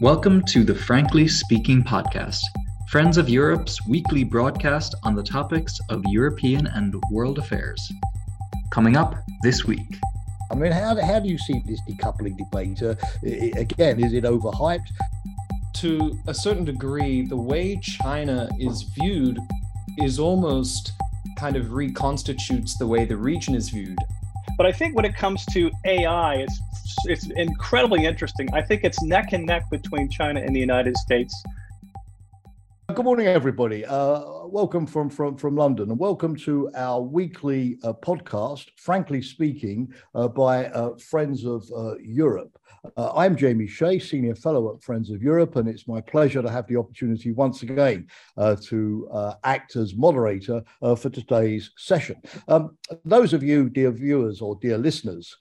Welcome to the Frankly Speaking podcast, Friends of Europe's weekly broadcast on the topics of European and world affairs. Coming up this week. I mean, how, how do you see this decoupling debate? Uh, again, is it overhyped? To a certain degree, the way China is viewed is almost kind of reconstitutes the way the region is viewed. But I think when it comes to AI, it's it's incredibly interesting. I think it's neck and neck between China and the United States. Good morning, everybody. Uh, welcome from, from, from London, and welcome to our weekly uh, podcast, Frankly Speaking, uh, by uh, Friends of uh, Europe. Uh, I'm Jamie Shea, Senior Fellow at Friends of Europe, and it's my pleasure to have the opportunity once again uh, to act as moderator for today's session. Um, those of you, dear viewers or dear listeners,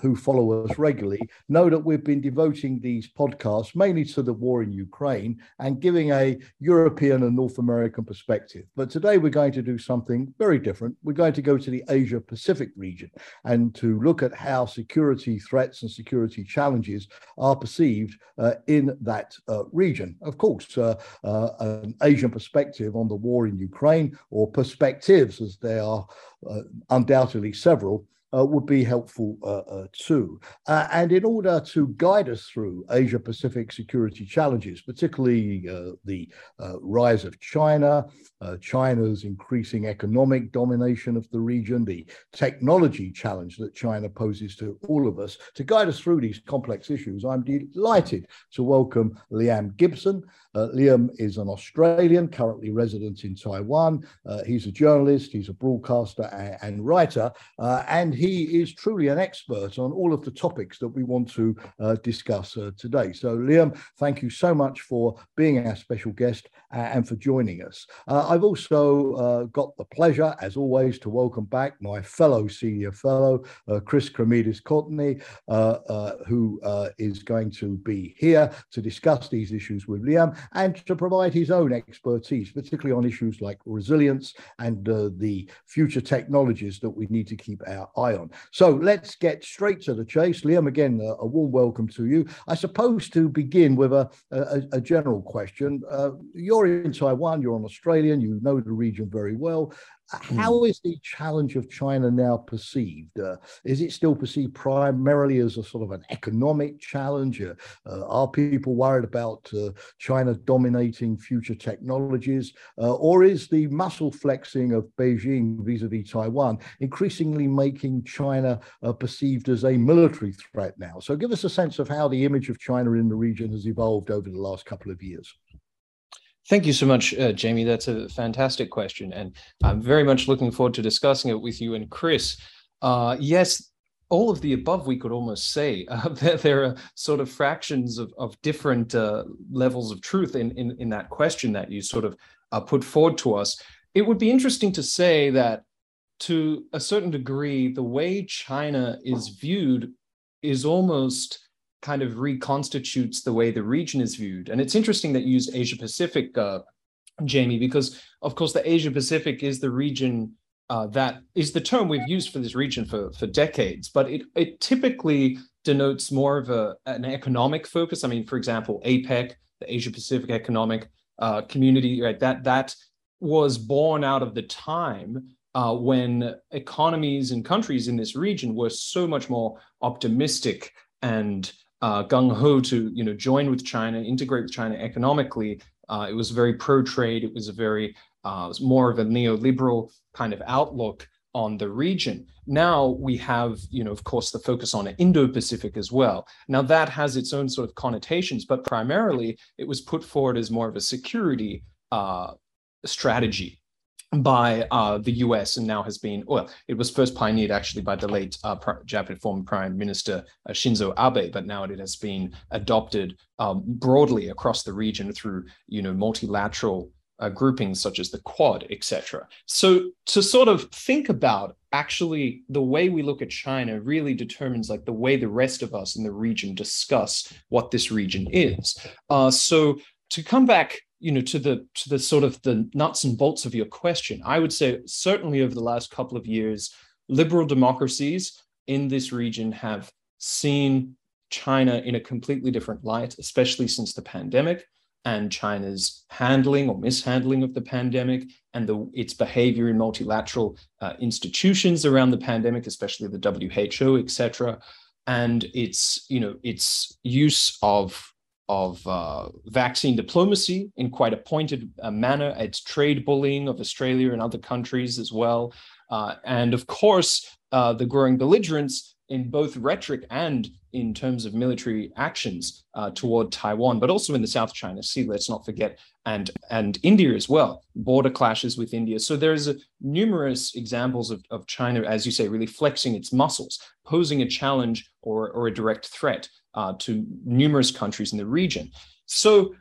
who follow us regularly know that we've been devoting these podcasts mainly to the war in Ukraine and giving a European and North American perspective. But today we're going to do something very different. We're going to go to the Asia Pacific region and to look at how security threats and security challenges challenges are perceived uh, in that uh, region. Of course, uh, uh, an Asian perspective on the war in Ukraine, or perspectives as they are uh, undoubtedly several, uh, would be helpful uh, uh, too. Uh, and in order to guide us through Asia Pacific security challenges, particularly uh, the rise of China, China's increasing economic domination of the region, the technology challenge that China poses to all of us, to guide us through these complex issues, I'm delighted to welcome Liam Gibson. Liam is an Australian, currently resident in Taiwan. he's a journalist, he's a broadcaster and, and writer, and he is truly an expert on all of the topics that we want to uh, discuss uh, today. So, Liam, thank you so much for being our special guest uh, and for joining us. Uh, I've also uh, got the pleasure, as always, to welcome back my fellow senior fellow, uh, Chris Kremidas Courtney, who is going to be here to discuss these issues with Liam and to provide his own expertise, particularly on issues like resilience and the future technologies that we need to keep our eye on. So let's get straight to the chase. Liam, again, a, a warm welcome to you. I suppose to begin with a, a, a general question. Uh, you're in Taiwan, you're an Australian, you know the region very well. How hmm. the challenge of China now perceived? Uh, is it still perceived primarily as a sort of an economic challenge? Uh, uh, are people worried about uh, China dominating future technologies? Uh, or is the muscle flexing of Beijing vis a vis Taiwan increasingly making China uh, perceived as a military threat now? So give us a sense of how the image of China in the region has evolved over the last couple of years. Thank you so much, uh, Jamie. That's a fantastic question. And I'm very much looking forward to discussing it with you and Chris. Uh, yes, all of the above, we could almost say. Uh, there, there, are sort of fractions of, of different uh, levels of truth in, in, in, that question that you sort of uh, put forward to us. It would be interesting to say that to a certain degree, the way China is viewed is almost kind of reconstitutes the way the region is viewed. And it's interesting that you use Asia Pacific, uh, Jamie, because of course the Asia Pacific is the region uh, that is the term we've used for this region for for decades, but it it typically denotes more of a an economic focus. I mean, for example, APEC, the Asia Pacific Economic uh, Community, right? That that was born out of the time uh, when economies and countries in this region were so much more optimistic and uh, gung ho to you know join with China, integrate with China economically. Uh, it was very pro trade. It was a very uh, was more of a neoliberal kind of outlook on the region. Now we have, you know, of course, the focus on Indo-Pacific as well. Now that has its own sort of connotations, but primarily it was put forward as more of a security uh, strategy by uh, the US and now has been, well, it was first pioneered actually by the late uh, Japanese former Prime Minister uh, Shinzo Abe, but now it has been adopted um, broadly across the region through, you know, multilateral uh, groupings such as the Quad, etc. So to sort of think about actually the way we look at China really determines like the way the rest of us in the region discuss what this region is. Uh, so to come back you know to the to the sort of the nuts and bolts of your question i would say certainly over the last couple of years liberal democracies in this region have seen China in a completely different light, especially since the pandemic and China's handling or mishandling of the pandemic and the, its behavior in multilateral uh, institutions around the pandemic, especially the WHO, etc., and its you know its use of of uh, vaccine diplomacy in quite a pointed uh, manner, its trade bullying of Australia and other countries as well, uh, and of course uh, the growing belligerence in both rhetoric and in terms of military actions uh, toward Taiwan, but also in the South China Sea, let's not forget, and, and India as well, border clashes with India. So there's a, numerous examples of, of China, as you say, really flexing its muscles, posing a challenge or, or a direct threat uh, to numerous countries in the region. So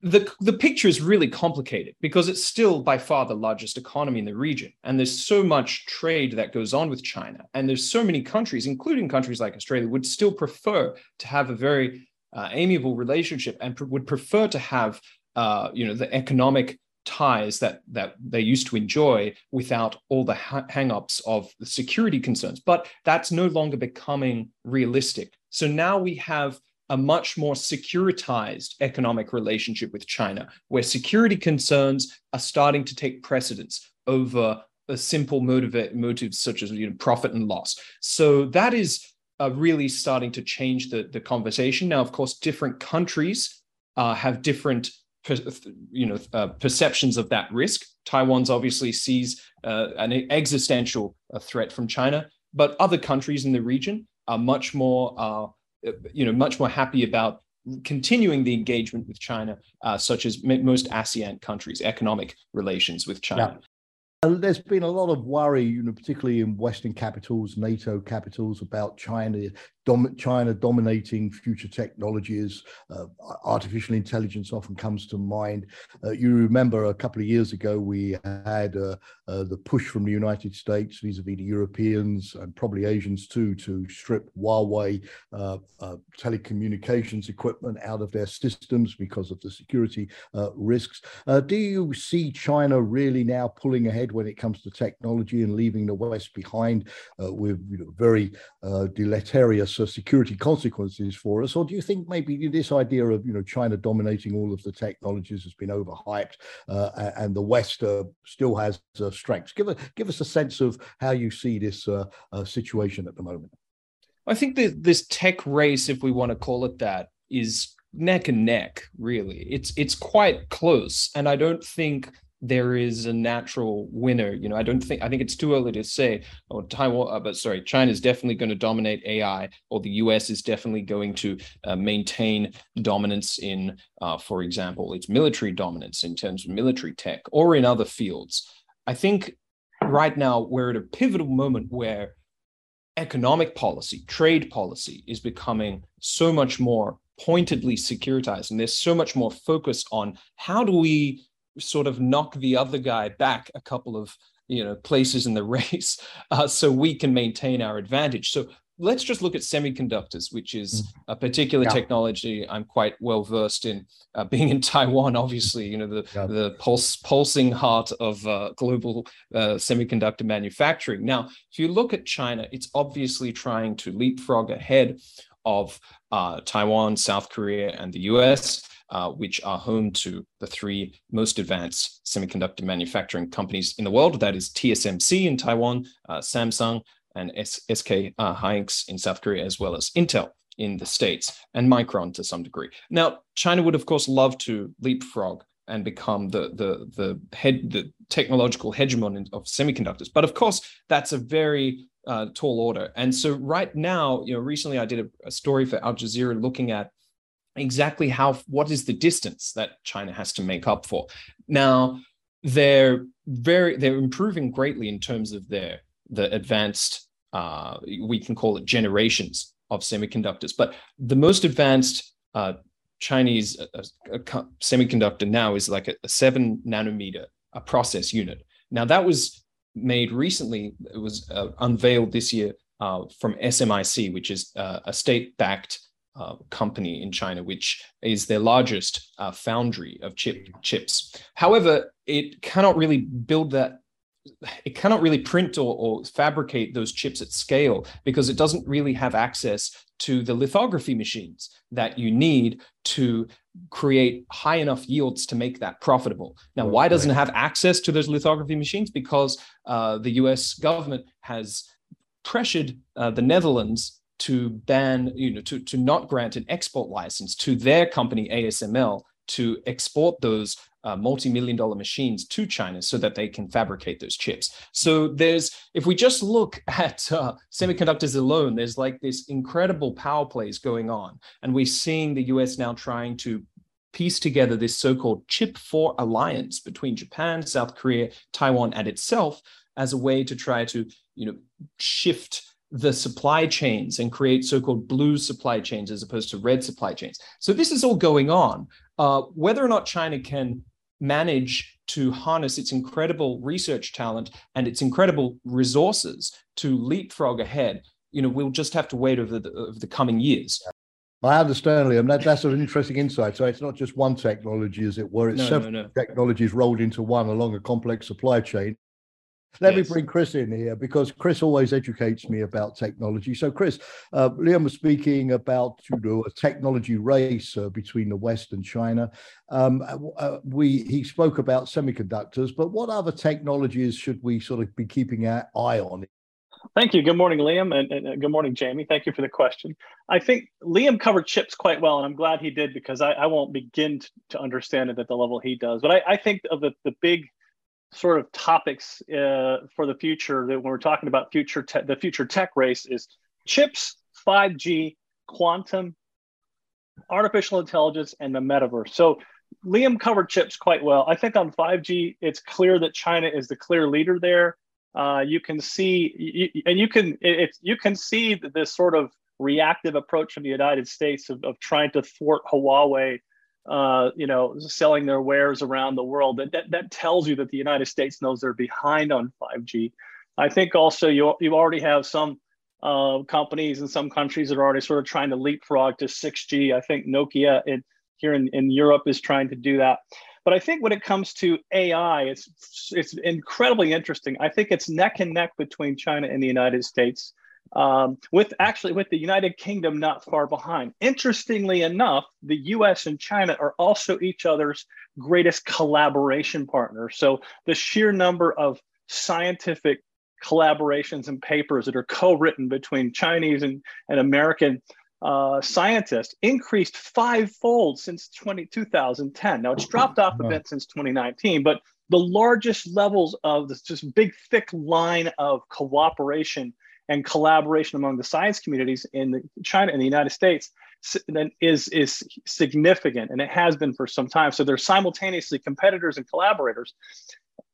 the, the picture is really complicated because it's still by far the largest economy in the region. And there's so much trade that goes on with China. And there's so many countries, including countries like Australia, would still prefer to have a very uh, amiable relationship and pr- would prefer to have uh, you know, the economic ties that, that they used to enjoy without all the ha- hang-ups of the security concerns. But that's no longer becoming realistic. So now we have a much more securitized economic relationship with China, where security concerns are starting to take precedence over simple motive, motives such as you know, profit and loss. So that is uh, really starting to change the, the conversation. Now, of course, different countries uh, have different you know uh, perceptions of that risk. Taiwan's obviously sees uh, an existential uh, threat from China, but other countries in the region are much more uh, you know, much more happy about continuing the engagement with China, uh, such as most ASEAN countries, economic relations with China. Yeah. There's been a lot of worry, you know, particularly in Western capitals, NATO capitals, about China dom- China dominating future technologies. Uh, artificial intelligence often comes to mind. Uh, you remember a couple of years ago, we had uh, uh the push from the United States vis a vis the Europeans and probably Asians too to strip Huawei uh, uh, telecommunications equipment out of their systems because of the security risks. do you see China really now pulling ahead when it comes to technology and leaving the West behind with you know, very deleterious security consequences for us, or do you think maybe this idea of you know China dominating all of the technologies has been overhyped, uh, and the West uh, still has uh, strengths? Give us give us a sense of how you see this uh, uh, situation at the moment. I think that this tech race, if we want to call it that, is neck and neck. Really, it's it's quite close, and I don't think there is a natural winner. You know, I don't think I think it's too early to say. Oh, Taiwan, uh, but sorry, China is definitely going to dominate AI, or the U.S. is definitely going to uh, maintain dominance in, uh, for example, its military dominance in terms of military tech, or in other fields. I think right now we're at a pivotal moment where economic policy, trade policy, is becoming so much more pointedly securitized, and there's so much more focus on how do we sort of knock the other guy back a couple of you know places in the race uh, so we can maintain our advantage so let's just look at semiconductors which is mm. a particular yeah. technology i'm quite well versed in uh, being in taiwan obviously you know the yeah. the pulse pulsing heart of uh, global uh, semiconductor manufacturing now if you look at china it's obviously trying to leapfrog ahead of uh, taiwan south korea and the us uh, which are home to the three most advanced semiconductor manufacturing companies in the world. That is TSMC in Taiwan, uh, Samsung, and S- SK uh, Hynix in South Korea, as well as Intel in the States, and Micron to some degree. Now, China would, of course, love to leapfrog and become the the the head the technological hegemon of semiconductors. But of course, that's a very uh, tall order. And so right now, you know, recently I did a, a story for Al Jazeera looking at exactly how what is the distance that China has to make up for. Now they're very they're improving greatly in terms of their the advanced uh, we can call it generations of semiconductors, but the most advanced uh, Chinese uh, uh semiconductor now is like a, a seven nanometer a process unit. Now that was made recently. It was uh, unveiled this year uh, from SMIC, which is a state-backed uh, company in China, which is their largest uh, foundry of chip chips. However, it cannot really build that. It cannot really print or, or fabricate those chips at scale because it doesn't really have access to the lithography machines that you need to create high enough yields to make that profitable. Now, why doesn't it have access to those lithography machines? Because uh, the US government has pressured uh, the Netherlands to ban, you know, to, to not grant an export license to their company ASML to export those uh, multi-million dollar machines to China so that they can fabricate those chips. So there's, if we just look at uh, semiconductors alone, there's like this incredible power plays going on, and we're seeing the U.S. now trying to piece together this so-called Chip 4 alliance between Japan, South Korea, Taiwan, and itself as a way to try to, you know, shift the supply chains and create so-called blue supply chains as opposed to red supply chains. So this is all going on. Uh, whether or not China can manage to harness its incredible research talent and its incredible resources to leapfrog ahead, you know, we'll just have to wait over the, over the coming years. I understand, Liam. That, that's an interesting insight. So it's not just one technology, as it were. It's no, several no, no. technologies rolled into one along a complex supply chain. Let yes. me bring Chris in here because Chris always educates me about technology. So, Chris, uh, Liam was speaking about you know a technology race uh, between the West and China. Um, uh, uh, we he spoke about semiconductors, but what other technologies should we sort of be keeping our eye on? Thank you. Good morning, Liam, and, and, good morning, Jamie. Thank you for the question. I think Liam covered chips quite well, and I'm glad he did because I, I won't begin to, to, understand it at the level he does. But I, I think of the, the big sort of topics uh, for the future that when we're talking about future te- the future tech race is chips, 5G, quantum, artificial intelligence, and the metaverse. So Liam covered chips quite well. I think on 5G, it's clear that China is the clear leader there. Uh, you can see, you, and you can you can see this sort of reactive approach from the United States of, of trying to thwart Huawei uh, you know, selling their wares around the world. That, that, that tells you that the United States knows they're behind on 5G. I think also you, you already have some uh, companies in some countries that are already sort of trying to leapfrog to 6G. I think Nokia in, here in, in Europe is trying to do that. But I think when it comes to AI, it's it's incredibly interesting. I think it's neck and neck between China and the United States um, with actually with the United Kingdom not far behind. Interestingly enough, the US and China are also each other's greatest collaboration partners. So the sheer number of scientific collaborations and papers that are co-written between Chinese and, and American uh, scientists increased fivefold since 20, 2010. Now it's dropped off a bit since 2019, but the largest levels of this just big thick line of cooperation and collaboration among the science communities in China and the United States is is significant, and it has been for some time. So they're simultaneously competitors and collaborators.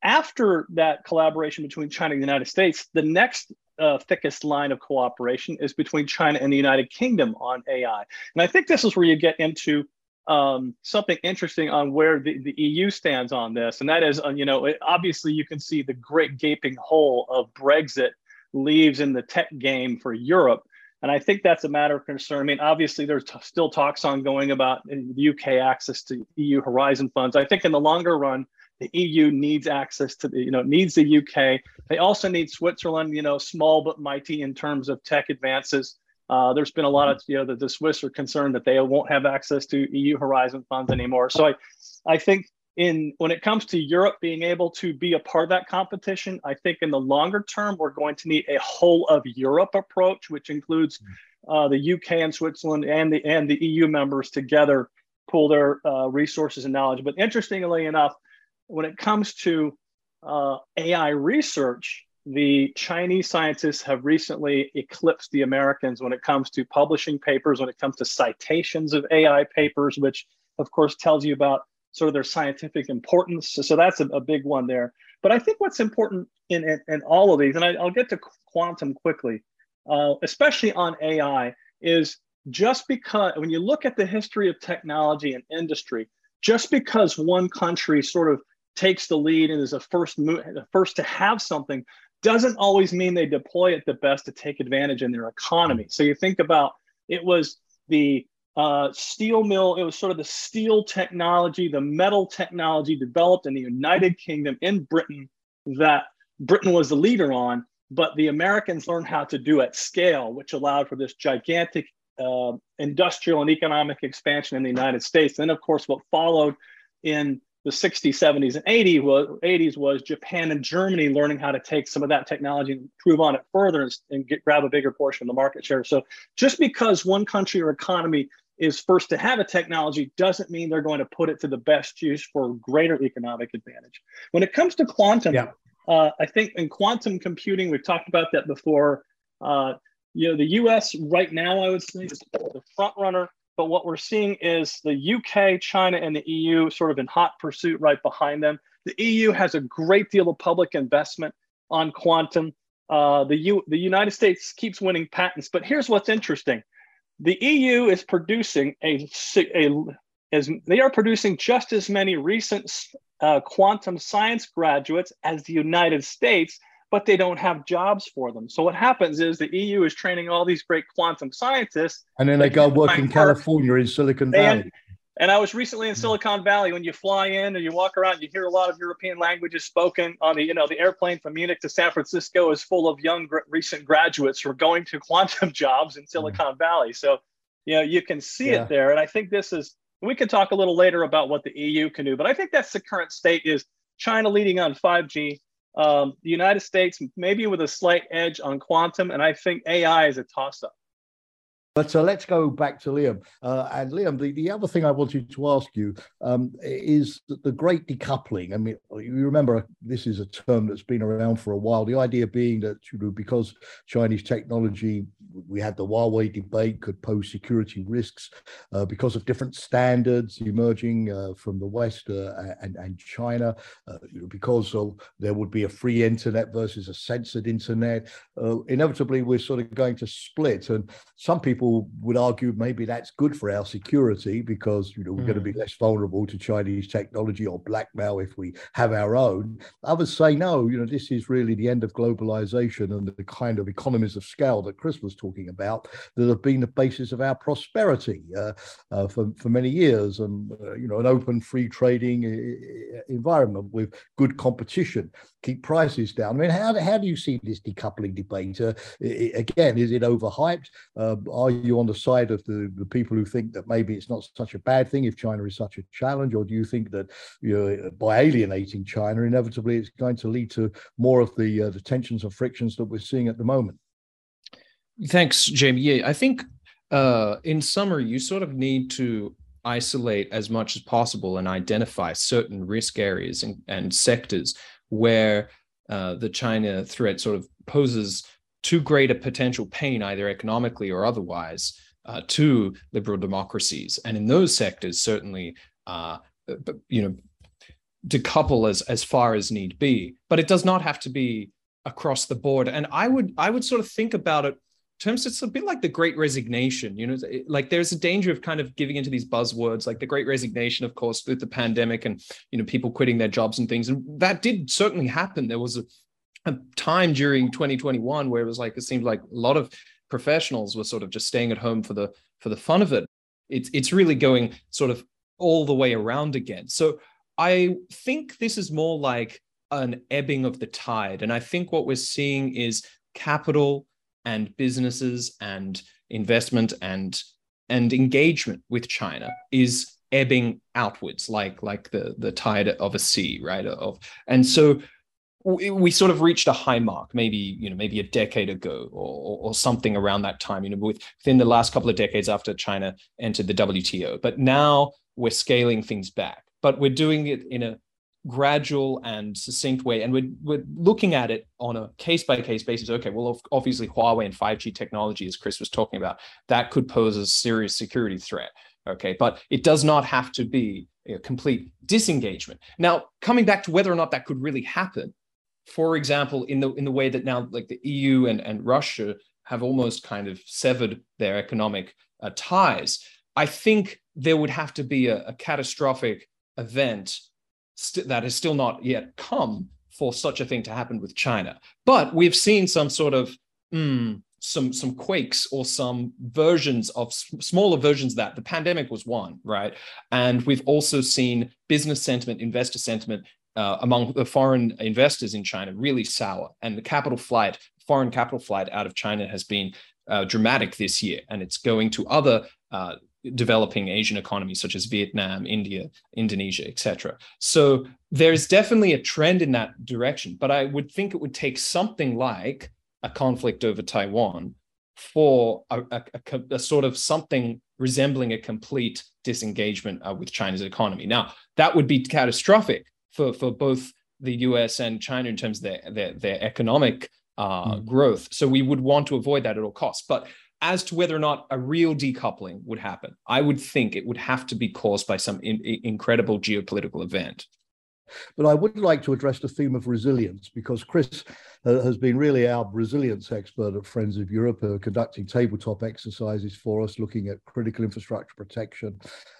After that collaboration between China and the United States, the next uh, thickest line of cooperation is between China and the United Kingdom on AI. And I think this is where you get into um, something interesting on where the, the EU stands on this. And that is, uh, you know, it, obviously you can see the great gaping hole of Brexit leaves in the tech game for Europe. And I think that's a matter of concern. I mean, obviously, there's still talks ongoing about the UK access to EU Horizon funds. I think in the longer run, the EU needs access to the, you know, needs the UK. They also need Switzerland, you know, small but mighty in terms of tech advances. Uh, there's been a lot of, you know, the, the Swiss are concerned that they won't have access to EU Horizon funds anymore. So I, I think in when it comes to Europe being able to be a part of that competition, I think in the longer term we're going to need a whole of Europe approach, which includes uh, the UK and Switzerland and the and the EU members together pool their uh, resources and knowledge. But interestingly enough, when it comes to uh, AI research, the Chinese scientists have recently eclipsed the Americans when it comes to publishing papers, when it comes to citations of AI papers, which of course tells you about sort of their scientific importance. So, so that's a, a, big one there. But I think what's important in, in, in all of these, and I, will get to quantum quickly, uh, especially on AI, is just because when you look at the history of technology and industry, just because one country sort of takes the lead and is a first move, first to have something doesn't always mean they deploy it the best to take advantage in their economy. So you think about it was the uh, steel mill. It was sort of the steel technology, the metal technology developed in the United Kingdom in Britain that Britain was the leader on. But the Americans learned how to do at scale, which allowed for this gigantic uh, industrial and economic expansion in the United States. And then, of course, what followed in the 60s, 70s, and 80s was, 80s was Japan and Germany learning how to take some of that technology and improve on it further and, and get, grab a bigger portion of the market share. So just because one country or economy is first to have a technology doesn't mean they're going to put it to the best use for greater economic advantage. When it comes to quantum, yeah. uh, I think in quantum computing, we've talked about that before. Uh, you know, the U.S. right now, I would say, is the front runner. But what we're seeing is the UK, China, and the EU sort of in hot pursuit right behind them. The EU has a great deal of public investment on quantum. Uh, the, U- the United States keeps winning patents. But here's what's interesting the EU is producing a, a as they are producing just as many recent uh, quantum science graduates as the United States, but they don't have jobs for them. So what happens is the EU is training all these great quantum scientists, and then they go work in California in Silicon Valley. And I was recently in Silicon Valley. When you fly in and you walk around, you hear a lot of European languages spoken on the, you know, the airplane from Munich to San Francisco is full of young recent graduates who are going to quantum jobs in Silicon mm. Valley. So, you know, you can see yeah. it there. And I think this is, we can talk a little later about what the EU can do, but I think that's the current state is China leading on 5G, um, the United States maybe with a slight edge on quantum, and I think AI is a toss up. But uh, let's go back to Liam. Uh, and Liam, the, the other thing I wanted to ask you um, is the great decoupling. I mean, you remember this is a term that's been around for a while. The idea being that you know, because Chinese technology, we had the Huawei debate, could pose security risks uh, because of different standards emerging uh, from the West uh, and, and China, uh, you know, because there would be a free internet versus a censored internet. inevitably, we're sort of going to split. And some people people would argue maybe that's good for our security because you know we're mm. going to be less vulnerable to Chinese technology or blackmail if we have our own. Others say no, you know this is really the end of globalization and the kind of economies of scale that Chris was talking about that have been the basis of our prosperity uh, uh, for for many years, and uh, you know an open free trading uh, environment with good competition keep prices down. I mean, how, how do you see this decoupling debate? Uh, again, is it overhyped? Uh, are you on the side of the, the people who think that maybe it's not such a bad thing if China is such a challenge? Or do you think that you know, by alienating China, inevitably it's going to lead to more of the, uh, the tensions and frictions that we're seeing at the moment? Thanks, Jamie. Yeah, I think uh, in summary, you sort of need to isolate as much as possible and identify certain risk areas and, and sectors where uh, the China threat sort of poses too great a potential pain, either economically or otherwise, uh, to liberal democracies. And in those sectors, certainly, uh, you know, decouple as as far as need be. But it does not have to be across the board. And I would I would sort of think about it in terms it's a bit like the great resignation you know like there's a danger of kind of giving into these buzzwords like the great resignation of course with the pandemic and you know people quitting their jobs and things and that did certainly happen there was a, a time during 2021 where it was like it seemed like a lot of professionals were sort of just staying at home for the for the fun of it. It's it's really going sort of all the way around again. So i think this is more like an ebbing of the tide. And i think what we're seeing is capital and businesses and investment and and engagement with China is ebbing outwards like like the the tide of a sea right? Of and so we, sort of reached a high mark maybe you know maybe a decade ago or, or something around that time you know within the last couple of decades after China entered the WTO but now we're scaling things back but we're doing it in a gradual and succinct way. And we're, we're looking at it on a case by case basis. Okay, well, obviously, Huawei and 5G technology, as Chris was talking about, that could pose a serious security threat. Okay, but it does not have to be a complete disengagement. Now, coming back to whether or not that could really happen, for example, in the in the way that now like the EU and, and Russia have almost kind of severed their economic uh, ties, I think there would have to be a, a catastrophic event st- that has still not yet come for such a thing to happen with China. But we've seen some sort of mm, some some quakes or some versions of smaller versions that. The pandemic was one, right? And we've also seen business sentiment, investor sentiment uh, among the foreign investors in China really sour, and the capital flight, foreign capital flight out of China has been uh, dramatic this year, and it's going to other uh, developing Asian economies such as Vietnam, India, Indonesia, etc. So there's definitely a trend in that direction, but I would think it would take something like a conflict over Taiwan for a, a, a, a sort of something resembling a complete disengagement uh, with China's economy. Now, that would be catastrophic for, for both the US and China in terms of their, their, their economic uh, mm. growth. So we would want to avoid that at all costs. But as to whether or not a real decoupling would happen, I would think it would have to be caused by some in, incredible geopolitical event. But I would like to address the theme of resilience because Chris uh, has been really our resilience expert at Friends of Europe, uh, conducting tabletop exercises for us, looking at critical infrastructure protection,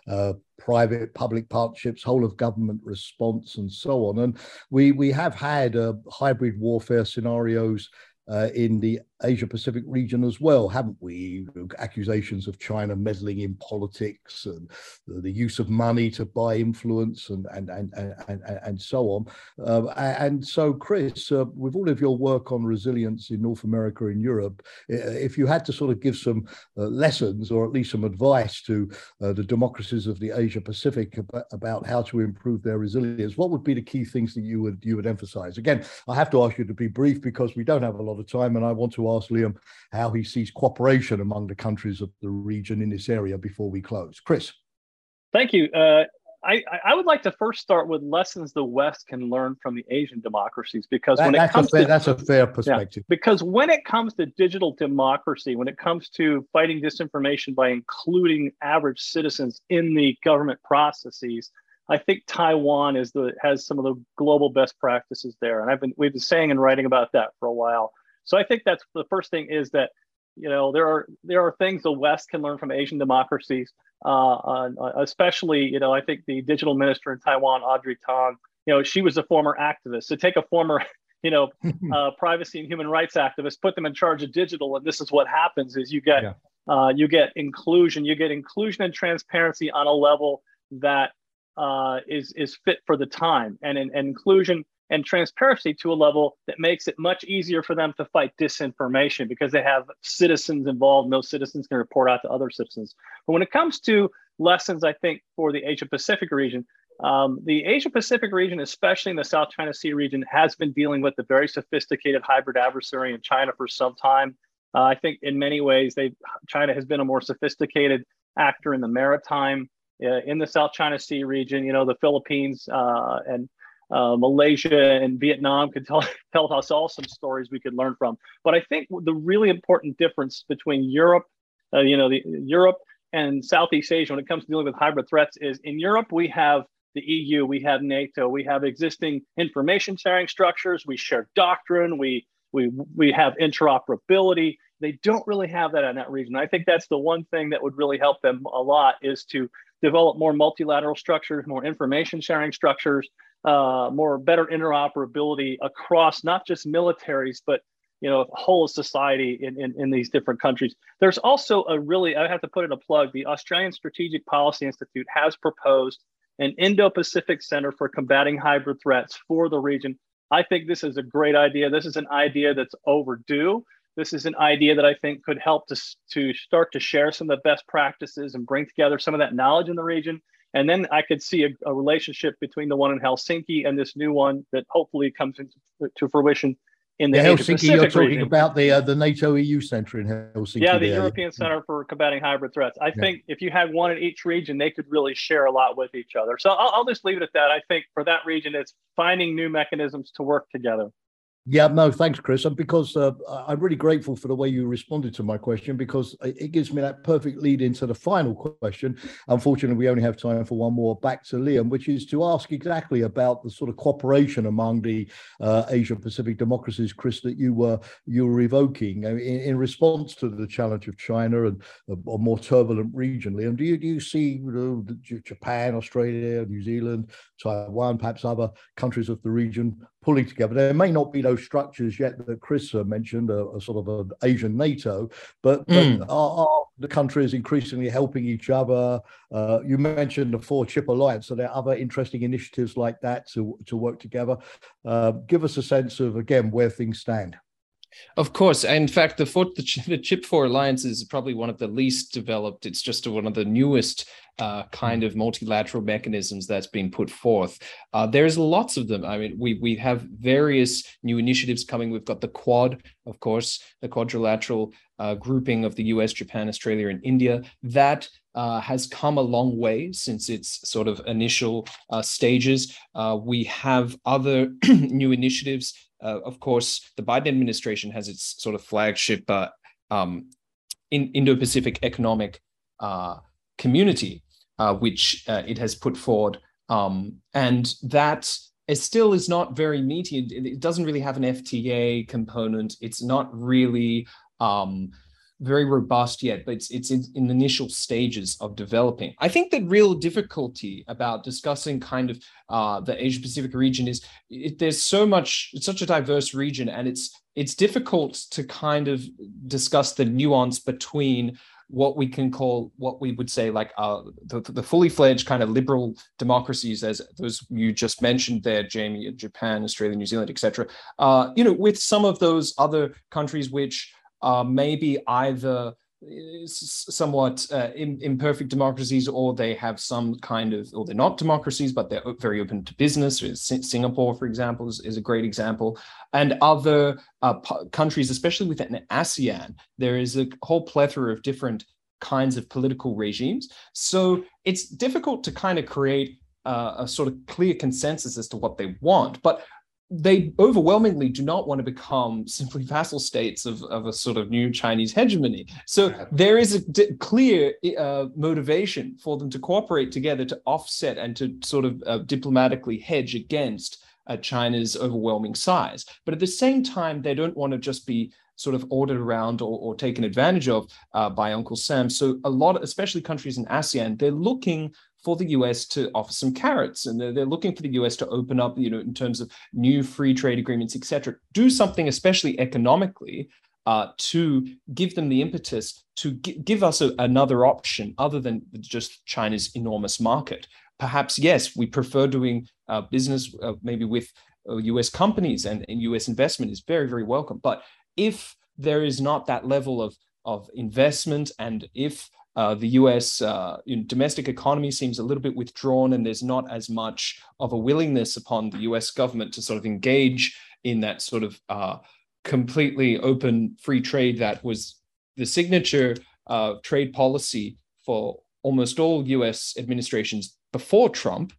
uh, private public partnerships, whole of government response, and so on. And we we have had uh, hybrid warfare scenarios uh, in the Asia Pacific region as well, haven't we? Accusations of China meddling in politics and the use of money to buy influence and and and and, and so on. Uh, and so, Chris, uh, with all of your work on resilience in North America and Europe, if you had to sort of give some uh, lessons or at least some advice to uh, the democracies of the Asia Pacific about, about how to improve their resilience, what would be the key things that you would you would emphasize? Again, I have to ask you to be brief because we don't have a lot of time, and I want to ask Liam how he sees cooperation among the countries of the region in this area before we close. Chris. Thank you. Uh, I, I, would like to first start with lessons the West can learn from the Asian democracies because that, when it comes fair, to that's a fair perspective. Yeah, because when it comes to digital democracy, when it comes to fighting disinformation by including average citizens in the government processes, I think Taiwan is the has some of the global best practices there, and I've been we've been saying and writing about that for a while. So I think that's the first thing is that you know there are there are things the West can learn from Asian democracies, uh, uh, especially you know I think the digital minister in Taiwan, Audrey Tong. you know she was a former activist. So take a former you know uh, privacy and human rights activist, put them in charge of digital, and this is what happens: is you get yeah. Uh, you get inclusion, you get inclusion and transparency on a level that uh, is is fit for the time, and, and inclusion and transparency to a level that makes it much easier for them to fight disinformation because they have citizens involved. No citizens can report out to other citizens. But when it comes to lessons, I think for the Asia Pacific region, um, the Asia Pacific region, especially in the South China Sea region, has been dealing with a very sophisticated hybrid adversary in China for some time. Uh, I think in many ways, China has been a more sophisticated actor in the maritime, uh, in the South China Sea region. You know, the Philippines uh, and uh, Malaysia and Vietnam could tell tell us all some stories we could learn from. But I think the really important difference between Europe, uh, you know, the Europe and Southeast Asia when it comes to dealing with hybrid threats is in Europe we have the EU, we have NATO, we have existing information sharing structures, we share doctrine, we we we have interoperability. They don't really have that in that region. I think that's the one thing that would really help them a lot is to develop more multilateral structures, more information sharing structures, uh, more better interoperability across not just militaries, but you know, whole society in, in, in these different countries. There's also a really, I have to put in a plug, the Australian Strategic Policy Institute has proposed an Indo-Pacific Center for combating hybrid threats for the region. I think this is a great idea. This is an idea that's overdue. This is an idea that I think could help to, to start to share some of the best practices and bring together some of that knowledge in the region and then I could see a, a, relationship between the one in Helsinki and this new one that hopefully comes into to fruition in the yeah, Helsinki. You're talking region. about the uh, the NATO EU center in Helsinki. Yeah, the there. European Center for Combating Hybrid Threats. I yeah. think if you had one in each region, they could really share a lot with each other. So I'll, I'll just leave it at that. I think for that region, it's finding new mechanisms to work together. Yeah, no, thanks, Chris. And because uh, I'm really grateful for the way you responded to my question, because it gives me that perfect lead into the final question. Unfortunately, we only have time for one more back to Liam, which is to ask exactly about the sort of cooperation among the uh, Asia Pacific democracies, Chris, that you were you were evoking in, in response to the challenge of China and a, a more turbulent region. Liam, do you do you see you know, Japan, Australia, New Zealand, Taiwan, perhaps other countries of the region pulling together. There may not be those structures yet that Chris mentioned, a, a sort of an Asian NATO, but, mm. but are, are, the countries increasingly helping each other? Uh, you mentioned the Four Chip Alliance, so there are other interesting initiatives like that to, to work together. Uh, give us a sense of, again, where things stand. Of course. In fact, the, the, the Chip 4 Alliance is probably one of the least developed. It's just one of the newest uh, kind of multilateral mechanisms that's been put forth. Uh, there's lots of them. I mean, we we have various new initiatives coming. We've got the Quad, of course, the quadrilateral uh, grouping of the U.S., Japan, Australia, and India. That uh, has come a long way since its sort of initial uh, stages. Uh, we have other new initiatives. Uh, of course, the Biden administration has its sort of flagship uh, um, in Indo-Pacific Economic uh, Community, which it has put forward, um, and that it still is not very meaty. It, doesn't really have an FTA component. It's not really um, very robust yet, but it's it's in, in initial stages of developing. I think the real difficulty about discussing kind of uh, the Asia Pacific region is it, there's so much, it's such a diverse region, and it's it's difficult to kind of discuss the nuance between what we can call what we would say like uh, the, the fully fledged kind of liberal democracies as those you just mentioned there jamie japan australia new zealand etc uh, you know with some of those other countries which uh, maybe either somewhat uh, imperfect democracies or they have some kind of or they're not democracies but they're very open to business. Singapore for example is, is a great example. And other uh, countries especially within asean there is a whole plethora of different kinds of political regimes. So it's difficult to kind of create uh, a sort of clear consensus as to what they want but they overwhelmingly do not want to become simply vassal states of, of a sort of new Chinese hegemony. So there is a d- clear uh, motivation for them to cooperate together to offset and to sort of uh, diplomatically hedge against uh, China's overwhelming size. But at the same time, they don't want to just be sort of ordered around or, or taken advantage of uh, by Uncle Sam. So a lot, of, especially countries in ASEAN, they're looking for the US to offer some carrots, and they're, they're looking for the US to open up, you know, in terms of new free trade agreements, etc. Do something, especially economically, uh, to give them the impetus to give us a, another option other than just China's enormous market. Perhaps yes, we prefer doing uh, business uh, maybe with U.S. Uh, companies, and, and U.S. investment is very very welcome. But if there is not that level of of investment, and if uh, the US uh, domestic economy seems a little bit withdrawn, and there's not as much of a willingness upon the US government to sort of engage in that sort of uh, completely open free trade that was the signature uh, trade policy for almost all US administrations before Trump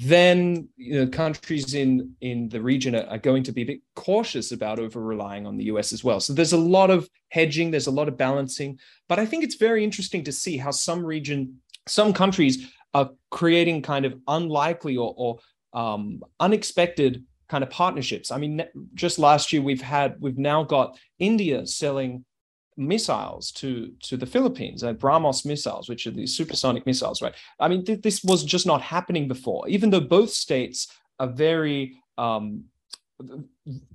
then you know, countries in in the region are, are, going to be a bit cautious about over relying on the US as well. So there's a lot of hedging, there's a lot of balancing, but I think it's very interesting to see how some region, some countries are creating kind of unlikely or, or um, unexpected kind of partnerships. I mean, just last year we've had we've now got India selling missiles to to the Philippines, uh, BrahMos missiles, which are these supersonic missiles, right? I mean, th- this was just not happening before. Even though both states are very um,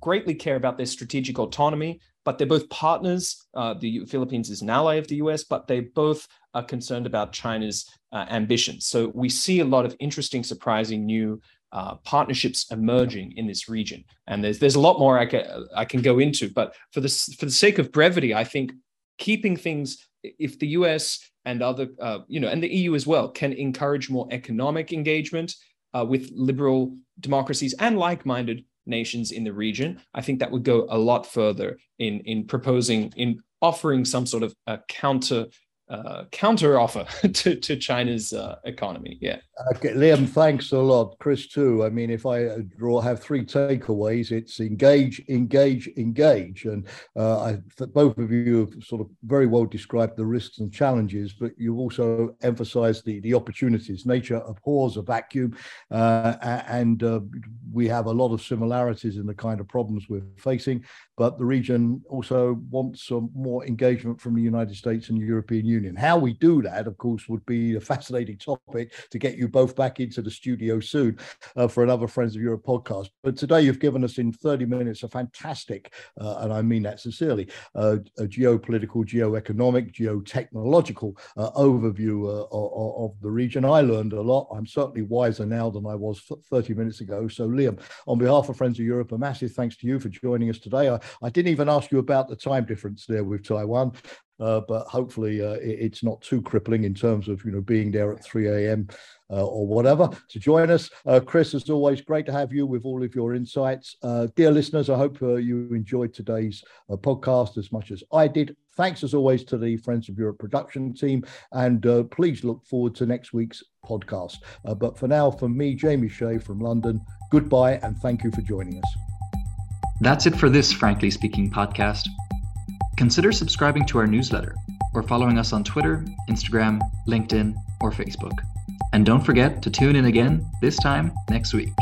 greatly care about their strategic autonomy, but they're both partners. Uh, the Philippines is an ally of the U.S., but they both are concerned about China's uh, ambitions. So we see a lot of interesting, surprising new uh, partnerships emerging in this region. And there's there's a lot more I can I can go into, but for the for the sake of brevity, I think keeping things if the U.S. and other uh, you know and the EU as well can encourage more economic engagement uh, with liberal democracies and like-minded nations in the region, I think that would go a lot further in in proposing in offering some sort of a counter uh, counter offer to, to China's uh, economy. Yeah. Okay, Liam, thanks a lot. Chris, too. I mean, if I uh, draw have three takeaways, it's engage, engage, engage. And uh, I, both of you have sort of very well described the risks and challenges, but you also emphasized the, the opportunities. Nature abhors a vacuum, uh, and uh, we have a lot of similarities in the kind of problems we're facing. But the region also wants some more engagement from the United States and European Union How we do that, of course, would be a fascinating topic to get you both back into the studio soon uh, for another Friends of Europe podcast. But today you've given us in 30 minutes a fantastic, uh, and I mean that sincerely, uh, a geopolitical, geoeconomic, geotechnological uh, overview uh, of, of, the region. I learned a lot. I'm certainly wiser now than I was 30 minutes ago. So, Liam, on behalf of Friends of Europe, a massive thanks to you for joining us today. I, I didn't even ask you about the time difference there with Taiwan. Uh, but hopefully uh, it, it's not too crippling in terms of you know being there at 3 a.m. Uh, or whatever to join us. Uh, Chris, as always, great to have you with all of your insights. Uh, dear listeners, I hope uh, you enjoyed today's podcast as much as I did. Thanks as always to the Friends of Europe production team, and please look forward to next week's podcast. but for now, from me, Jamie Shea from London, goodbye and thank you for joining us. That's it for this Frankly Speaking podcast. Consider subscribing to our newsletter or following us on Twitter, Instagram, LinkedIn, or Facebook. And don't forget to tune in again, this time next week.